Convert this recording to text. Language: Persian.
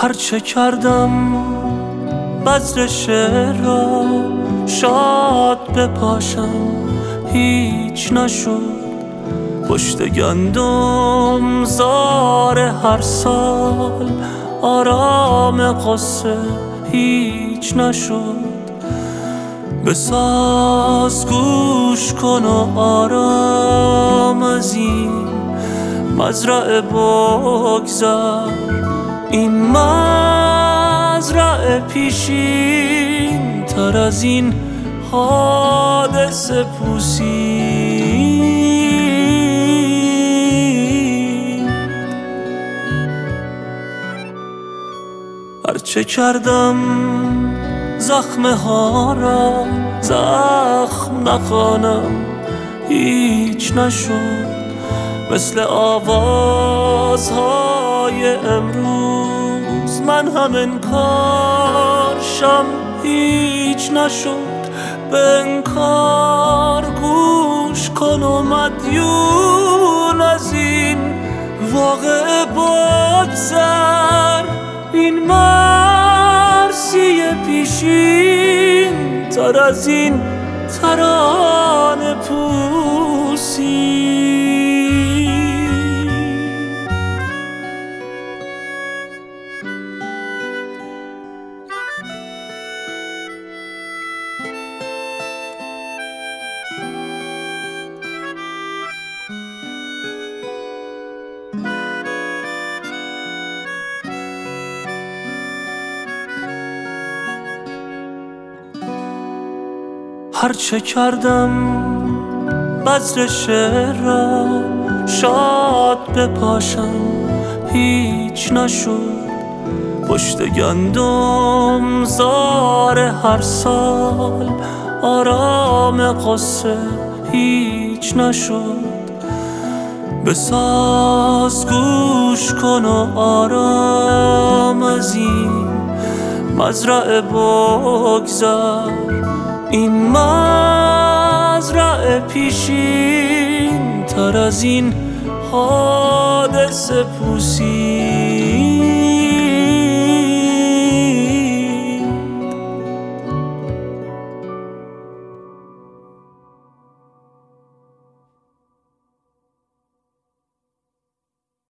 هرچه کردم بذر شعر را شاد بپاشم. هیچ نشد پشت گندم زار هر سال. آرام قصه هیچ نشد. بساز گوش کن و آرام از این مزرعه بگذر این مزرعه پیشین تر از این حادثه پوسید. هرچه کردم زخم ها را زخم نخوانم هیچ نشد. مثل آوازهای امروز من هم انکارشم هیچ نشد. به انکار گوش کن و مدیون از این واقع بگذر. این مرسی پیشین تر از این ترانه پوسید هرچه کردم بذر شعر را شاد بپاشم. هیچ نشد پشت گندم زار هر سال. آرام قصه هیچ نشد. بساز گوش کن و آرام از این مزرعه بگذر این مزرعه پیشین تر از این حادثه پوسید